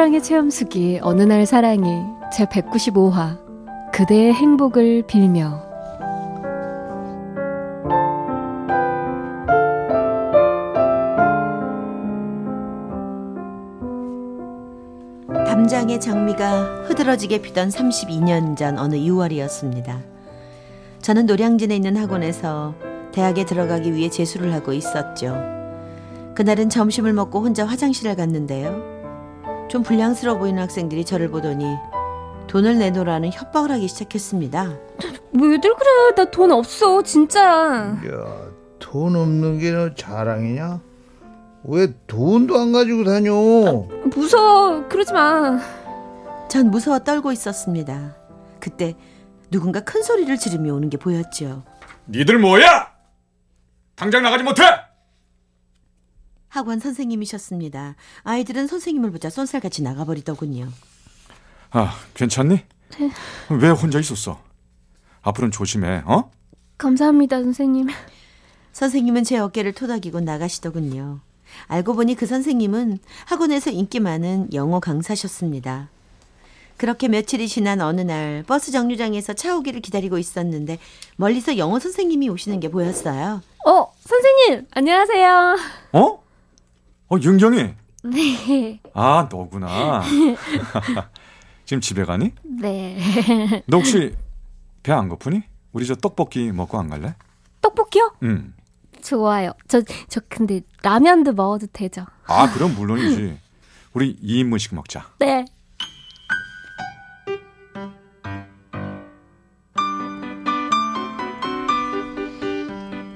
사랑의 체험수기 어느 날 사랑이 제 195화 그대의 행복을 빌며 담장의 장미가 흐드러지게 피던 32년 전 어느 6월이었습니다. 저는 노량진에 있는 학원에서 대학에 들어가기 위해 재수를 하고 있었죠. 그날은 점심을 먹고 혼자 화장실을 갔는데요. 좀 불량스러워 보이는 학생들이 저를 보더니 돈을 내놓으라는 협박을 하기 시작했습니다. 왜들 그래? 나 돈 없어, 진짜. 야, 돈 없는 게 너 자랑이냐? 왜 돈도 안 가지고 다녀? 무서워, 그러지 마. 전 무서워 떨고 있었습니다. 그때 누군가 큰 소리를 지르며 오는 게 보였죠. 니들 뭐야? 당장 나가지 못해? 학원 선생님이셨습니다. 아이들은 선생님을 보자 쏜살같이 나가버리더군요. 아, 괜찮니? 네. 왜 혼자 있었어? 앞으로는 조심해, 어? 감사합니다, 선생님. 선생님은 제 어깨를 토닥이고 나가시더군요. 알고 보니 그 선생님은 학원에서 인기 많은 영어 강사셨습니다. 그렇게 며칠이 지난 어느 날 버스 정류장에서 차 오기를 기다리고 있었는데 멀리서 영어 선생님이 오시는 게 보였어요. 어, 선생님, 안녕하세요. 어? 어, 윤경이. 네. 아, 너구나. 지금 집에 가니? 네. 너 혹시 배 안 고프니? 우리 저 떡볶이 먹고 안 갈래? 떡볶이요? 응. 좋아요. 저, 저 근데 라면도 먹어도 되죠? 아, 그럼 물론이지. 우리 2인분씩 먹자. 네.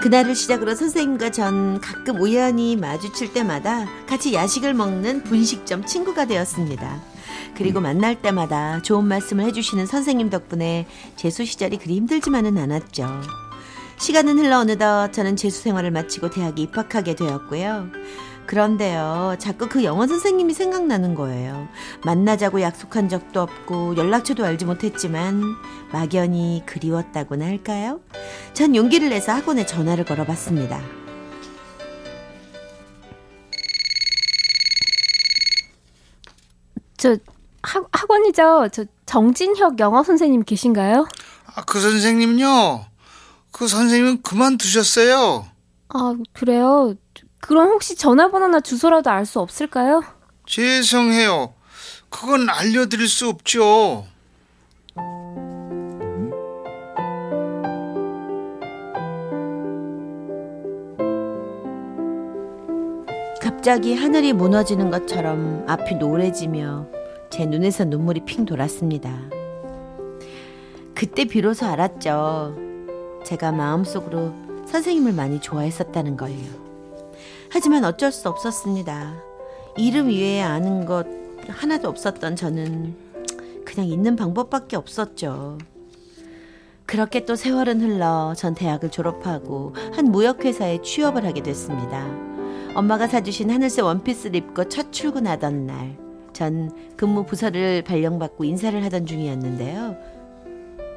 그날을 시작으로 선생님과 전 가끔 우연히 마주칠 때마다 같이 야식을 먹는 분식점 친구가 되었습니다. 그리고 만날 때마다 좋은 말씀을 해주시는 선생님 덕분에 재수 시절이 그리 힘들지만은 않았죠. 시간은 흘러 어느덧 저는 재수 생활을 마치고 대학에 입학하게 되었고요. 그런데요, 자꾸 그 영어 선생님이 생각나는 거예요. 만나자고 약속한 적도 없고 연락처도 알지 못했지만 막연히 그리웠다고나 할까요? 전 용기를 내서 학원에 전화를 걸어봤습니다. 저 학, 학원이죠. 저 정진혁 영어 선생님 계신가요? 아, 그 선생님요? 그 선생님은 그만두셨어요. 아, 그래요? 그럼 혹시 전화번호나 주소라도 알 수 없을까요? 죄송해요. 그건 알려드릴 수 없죠. 갑자기 하늘이 무너지는 것처럼 앞이 노래지며 제 눈에서 눈물이 핑 돌았습니다. 그때 비로소 알았죠. 제가 마음속으로 선생님을 많이 좋아했었다는 걸요. 하지만 어쩔 수 없었습니다. 이름 이외에 아는 것 하나도 없었던 저는 그냥 있는 방법밖에 없었죠. 그렇게 또 세월은 흘러 전 대학을 졸업하고 한 무역회사에 취업을 하게 됐습니다. 엄마가 사주신 하늘색 원피스를 입고 첫 출근하던 날, 전 근무 부서를 발령받고 인사를 하던 중이었는데요.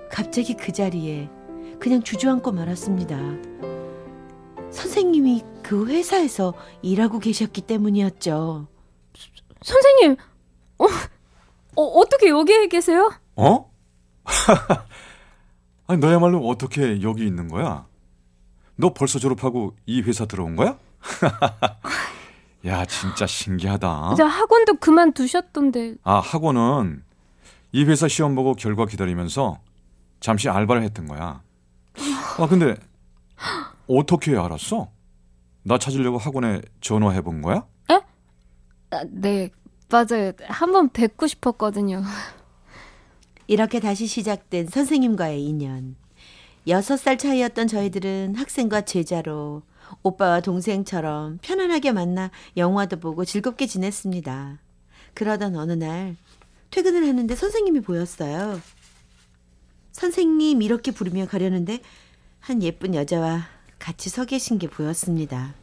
갑자기 그 자리에 그냥 주저앉고 말았습니다. 선생님이 그 회사에서 일하고 계셨기 때문이었죠. 선생님, 어, 어 어떻게 여기에 계세요? 어? 아니, 너야말로 어떻게 여기 있는 거야? 너 벌써 졸업하고 이 회사 들어온 거야? 야, 진짜 신기하다. 저 학원도 그만두셨던데. 아, 학원은 이 회사 시험 보고 결과 기다리면서 잠시 알바를 했던 거야. 아, 근데 어떻게 알았어? 나 찾으려고 학원에 전화해 본 거야? 에? 아, 네, 맞아요. 한번 뵙고 싶었거든요. 이렇게 다시 시작된 선생님과의 인연. 여섯 살 차이였던 저희들은 학생과 제자로 오빠와 동생처럼 편안하게 만나 영화도 보고 즐겁게 지냈습니다. 그러던 어느 날 퇴근을 하는데 선생님이 보였어요. 선생님 이렇게 부르며 가려는데 한 예쁜 여자와 같이 서 계신 게 보였습니다.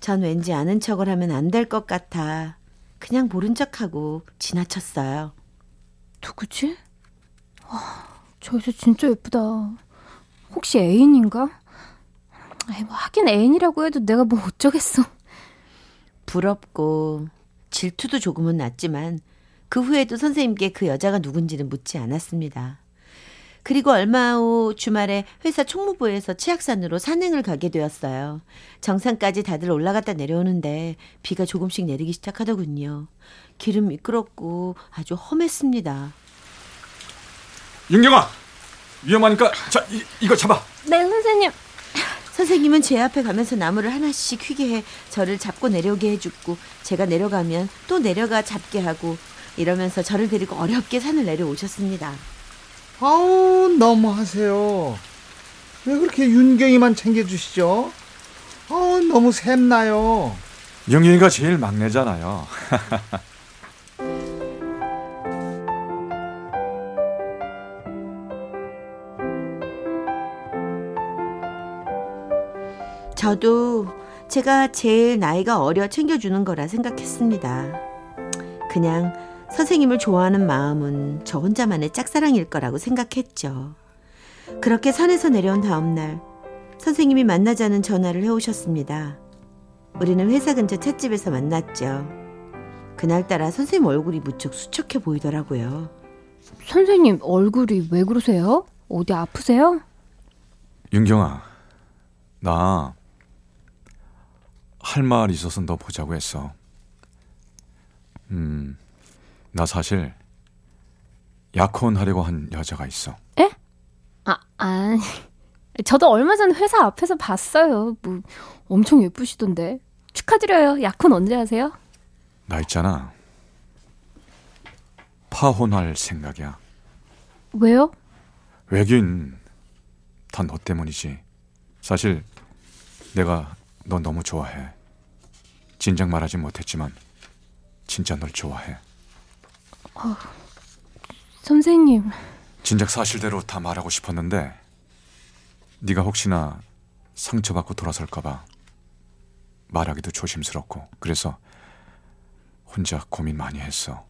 전 왠지 아는 척을 하면 안 될 것 같아 그냥 모른 척하고 지나쳤어요. 누구지? 와, 저 여자 진짜 예쁘다. 혹시 애인인가? 아이, 뭐 하긴 애인이라고 해도 내가 뭐 어쩌겠어. 부럽고 질투도 조금은 났지만 그 후에도 선생님께 그 여자가 누군지는 묻지 않았습니다. 그리고 얼마 후 주말에 회사 총무부에서 치악산으로 산행을 가게 되었어요. 정상까지 다들 올라갔다 내려오는데 비가 조금씩 내리기 시작하더군요. 길은 미끄럽고 아주 험했습니다. 윤경아 위험하니까 자 이, 이거 잡아. 네, 선생님. 선생님은 제 앞에 가면서 나무를 하나씩 휘게 해 저를 잡고 내려오게 해주고 제가 내려가면 또 내려가 잡게 하고 이러면서 저를 데리고 어렵게 산을 내려오셨습니다. 아우 너무 하세요. 왜 그렇게 윤경이만 챙겨주시죠? 아우 너무 샘나요. 윤경이가 제일 막내잖아요. 저도 제가 제일 나이가 어려 챙겨주는 거라 생각했습니다. 그냥 선생님을 좋아하는 마음은 저 혼자만의 짝사랑일 거라고 생각했죠. 그렇게 산에서 내려온 다음 날 선생님이 만나자는 전화를 해오셨습니다. 우리는 회사 근처 찻집에서 만났죠. 그날따라 선생님 얼굴이 무척 수척해 보이더라고요. 선생님 얼굴이 왜 그러세요? 어디 아프세요? 윤경아 나 할 말 있어서 너 보자고 했어. 음, 나 사실 약혼하려고 한 여자가 있어. 아, 아니. 저도 얼마 전 회사 앞에서 봤어요. 뭐 엄청 예쁘시던데. 축하드려요. 약혼 언제 하세요? 나 있잖아. 파혼할 생각이야. 왜요? 왜긴 다 너 때문이지. 사실 내가 너 너무 좋아해. 진작 말하지 못했지만 진짜 널 좋아해. 선생님. 진작 사실대로 다 말하고 싶었는데 네가 혹시나 상처받고 돌아설까봐 말하기도 조심스럽고 그래서 혼자 고민 많이 했어.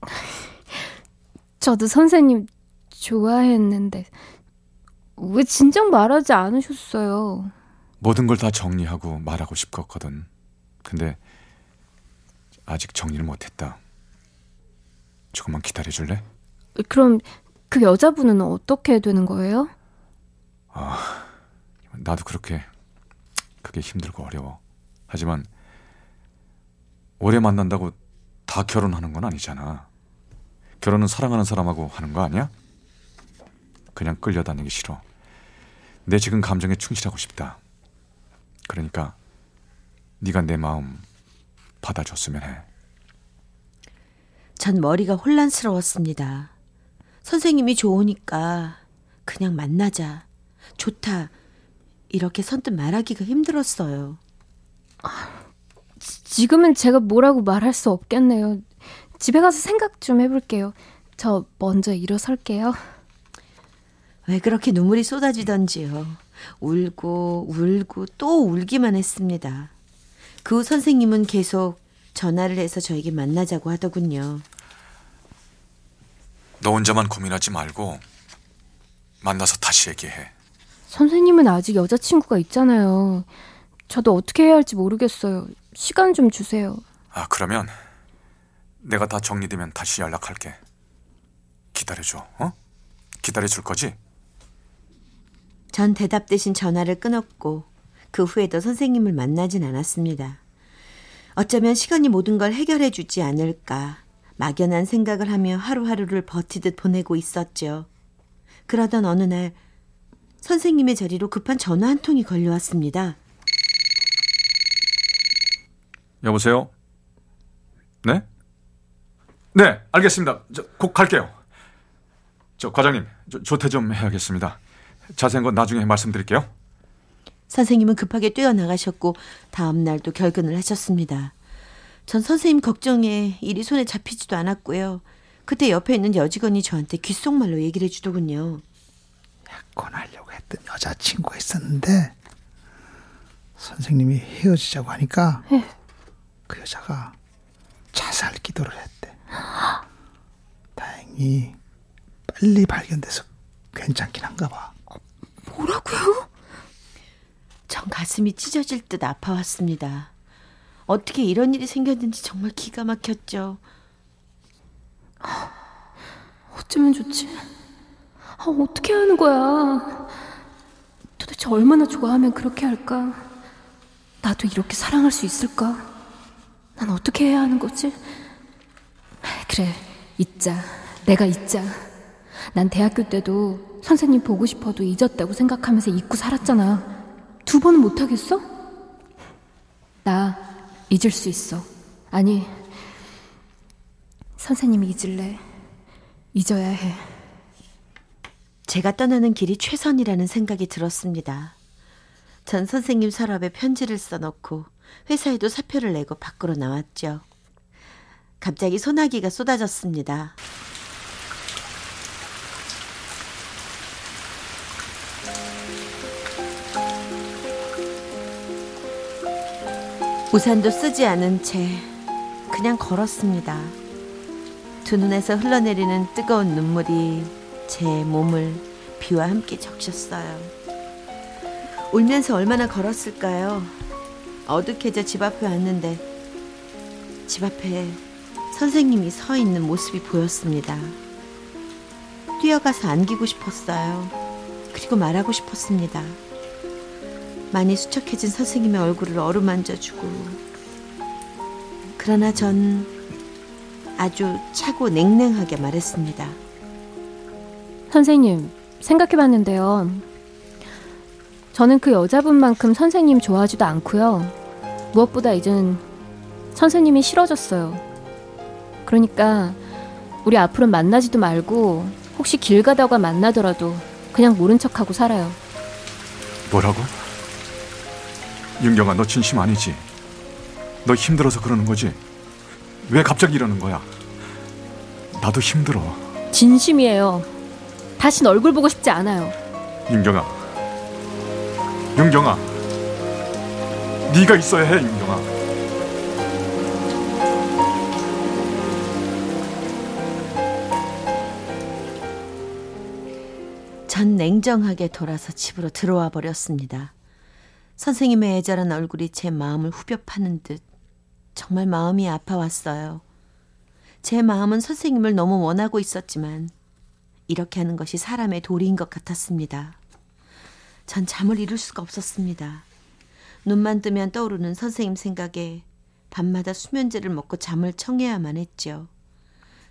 저도 선생님 좋아했는데 왜 진작 말하지 않으셨어요? 모든 걸 다 정리하고 말하고 싶었거든. 근데 아직 정리를 못했다. 조금만 기다려줄래? 그럼 그 여자분은 어떻게 되는 거예요? 나도 그렇게 그게 힘들고 어려워. 하지만 오래 만난다고 다 결혼하는 건 아니잖아. 결혼은 사랑하는 사람하고 하는 거 아니야? 그냥 끌려다니기 싫어. 내 지금 감정에 충실하고 싶다. 그러니까 네가 내 마음 받아줬으면 해. 전 머리가 혼란스러웠습니다. 선생님이 좋으니까 그냥 만나자. 좋다. 이렇게 선뜻 말하기가 힘들었어요. 지금은 제가 뭐라고 말할 수 없겠네요. 집에 가서 생각 좀 해볼게요. 저 먼저 일어설게요. 왜 그렇게 눈물이 쏟아지던지요. 울고 울고 또 울기만 했습니다. 그 후 선생님은 계속 전화를 해서 저에게 만나자고 하더군요. 너 혼자만 고민하지 말고 만나서 다시 얘기해. 선생님은 아직 여자친구가 있잖아요. 저도 어떻게 해야 할지 모르겠어요. 시간 좀 주세요. 아, 그러면 내가 다 정리되면 다시 연락할게. 기다려줘, 어? 기다려줄 거지? 전 대답 대신 전화를 끊었고 그 후에도 선생님을 만나진 않았습니다. 어쩌면 시간이 모든 걸 해결해 주지 않을까 막연한 생각을 하며 하루하루를 버티듯 보내고 있었죠. 그러던 어느 날 선생님의 자리로 급한 전화 한 통이 걸려왔습니다. 여보세요? 네? 네, 알겠습니다. 저, 곧 갈게요. 저, 과장님, 저, 조퇴 좀 해야겠습니다. 자세한 건 나중에 말씀드릴게요. 선생님은 급하게 뛰어나가셨고 다음 날도 결근을 하셨습니다. 전 선생님 걱정에 일이 손에 잡히지도 않았고요. 그때 옆에 있는 여직원이 저한테 귓속말로 얘기를 해주더군요. 약혼하려고 했던 여자친구가 있었는데 선생님이 헤어지자고 하니까 네. 그 여자가 자살 기도를 했대. 다행히 빨리 발견돼서 괜찮긴 한가 봐. 뭐라고요? 전 가슴이 찢어질 듯 아파왔습니다. 어떻게 이런 일이 생겼는지 정말 기가 막혔죠. 어쩌면 좋지? 아, 어떻게 하는 거야? 도대체 얼마나 좋아하면 그렇게 할까? 나도 이렇게 사랑할 수 있을까? 난 어떻게 해야 하는 거지? 그래, 잊자. 내가 잊자. 난 대학교 때도 선생님 보고 싶어도 잊었다고 생각하면서 잊고 살았잖아. 두 번은 못하겠어? 나 잊을 수 있어. 아니, 선생님이 잊을래. 잊어야 해. 제가 떠나는 길이 최선이라는 생각이 들었습니다. 전 선생님 서랍에 편지를 써놓고 회사에도 사표를 내고 밖으로 나왔죠. 갑자기 소나기가 쏟아졌습니다. 우산도 쓰지 않은 채 그냥 걸었습니다. 두 눈에서 흘러내리는 뜨거운 눈물이 제 몸을 비와 함께 적셨어요. 울면서 얼마나 걸었을까요? 어둑해져 집 앞에 왔는데 집 앞에 선생님이 서 있는 모습이 보였습니다. 뛰어가서 안기고 싶었어요. 그리고 말하고 싶었습니다. 많이 수척해진 선생님의 얼굴을 어루만져주고 그러나 전 아주 차고 냉랭하게 말했습니다. 선생님, 생각해봤는데요. 저는 그 여자분만큼 선생님 좋아하지도 않고요. 무엇보다 이젠 선생님이 싫어졌어요. 그러니까 우리 앞으로 만나지도 말고 혹시 길 가다가 만나더라도 그냥 모른 척하고 살아요. 뭐라고? 윤경아, 너 진심 아니지? 너 힘들어서 그러는 거지? 왜 갑자기 이러는 거야? 나도 힘들어. 진심이에요. 다신 얼굴 보고 싶지 않아요. 윤경아. 윤경아. 네가 있어야 해, 윤경아. 전 냉정하게 돌아서 집으로 들어와 버렸습니다. 선생님의 애절한 얼굴이 제 마음을 후벼 파는 듯 정말 마음이 아파왔어요. 제 마음은 선생님을 너무 원하고 있었지만 이렇게 하는 것이 사람의 도리인 것 같았습니다. 전 잠을 이룰 수가 없었습니다. 눈만 뜨면 떠오르는 선생님 생각에 밤마다 수면제를 먹고 잠을 청해야만 했죠.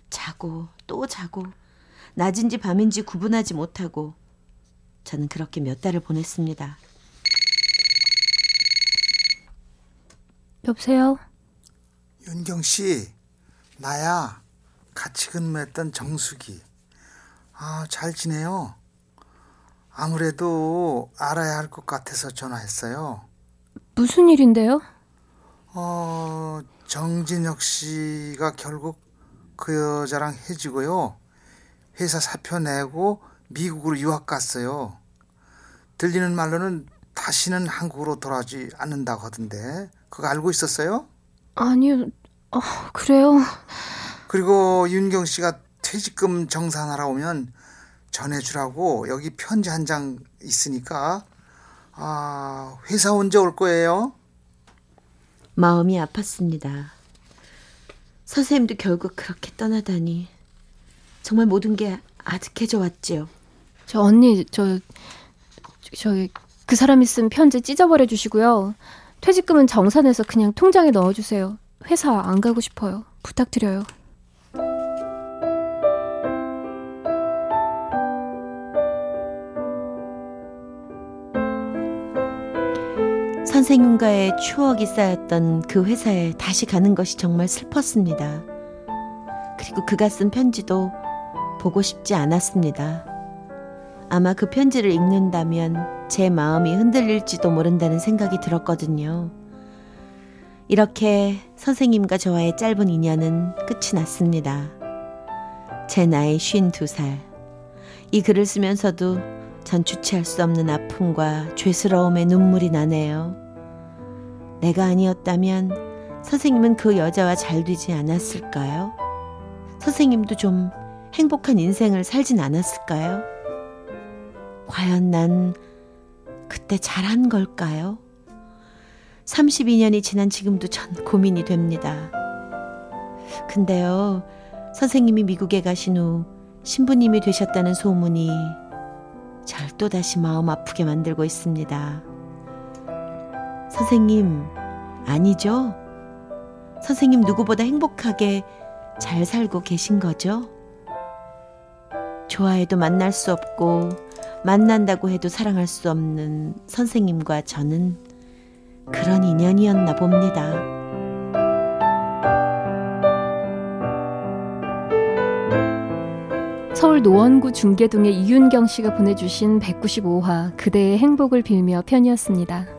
자고 또 자고 낮인지 밤인지 구분하지 못하고 저는 그렇게 몇 달을 보냈습니다. 여보세요? 윤경 씨, 나야. 같이 근무했던 정숙이. 아, 잘 지내요? 아무래도 알아야 할 것 같아서 전화했어요. 무슨 일인데요? 어, 정진혁 씨가 결국 그 여자랑 헤어지고요. 회사 사표 내고 미국으로 유학 갔어요. 들리는 말로는 다시는 한국으로 돌아오지 않는다고 하던데 그거 알고 있었어요? 아니요. 어, 그래요. 그리고 윤경 씨가 퇴직금 정산하러 오면 전해주라고 여기 편지 한 장 있으니까 아 회사 언제 올 거예요? 마음이 아팠습니다. 선생님도 결국 그렇게 떠나다니 정말 모든 게 아득해져 왔지요. 저 언니, 저, 저, 그 사람이 쓴 편지 찢어버려 주시고요. 퇴직금은 정산해서 그냥 통장에 넣어주세요. 회사 안 가고 싶어요. 부탁드려요. 선생님과의 추억이 쌓였던 그 회사에 다시 가는 것이 정말 슬펐습니다. 그리고 그가 쓴 편지도 보고 싶지 않았습니다. 아마 그 편지를 읽는다면 제 마음이 흔들릴지도 모른다는 생각이 들었거든요. 이렇게 선생님과 저와의 짧은 인연은 끝이 났습니다. 제 나이 52살. 이 글을 쓰면서도 전 주체할 수 없는 아픔과 죄스러움에 눈물이 나네요. 내가 아니었다면 선생님은 그 여자와 잘 되지 않았을까요? 선생님도 좀 행복한 인생을 살진 않았을까요? 과연 난 그때 잘한 걸까요? 32년이 지난 지금도 전 고민이 됩니다. 근데요, 선생님이 미국에 가신 후 신부님이 되셨다는 소문이 절 또다시 마음 아프게 만들고 있습니다. 선생님, 아니죠? 선생님 누구보다 행복하게 잘 살고 계신 거죠? 좋아해도 만날 수 없고, 만난다고 해도 사랑할 수 없는 선생님과 저는 그런 인연이었나 봅니다. 서울 노원구 중계동의 이윤경 씨가 보내주신 195화 그대의 행복을 빌며 편이었습니다.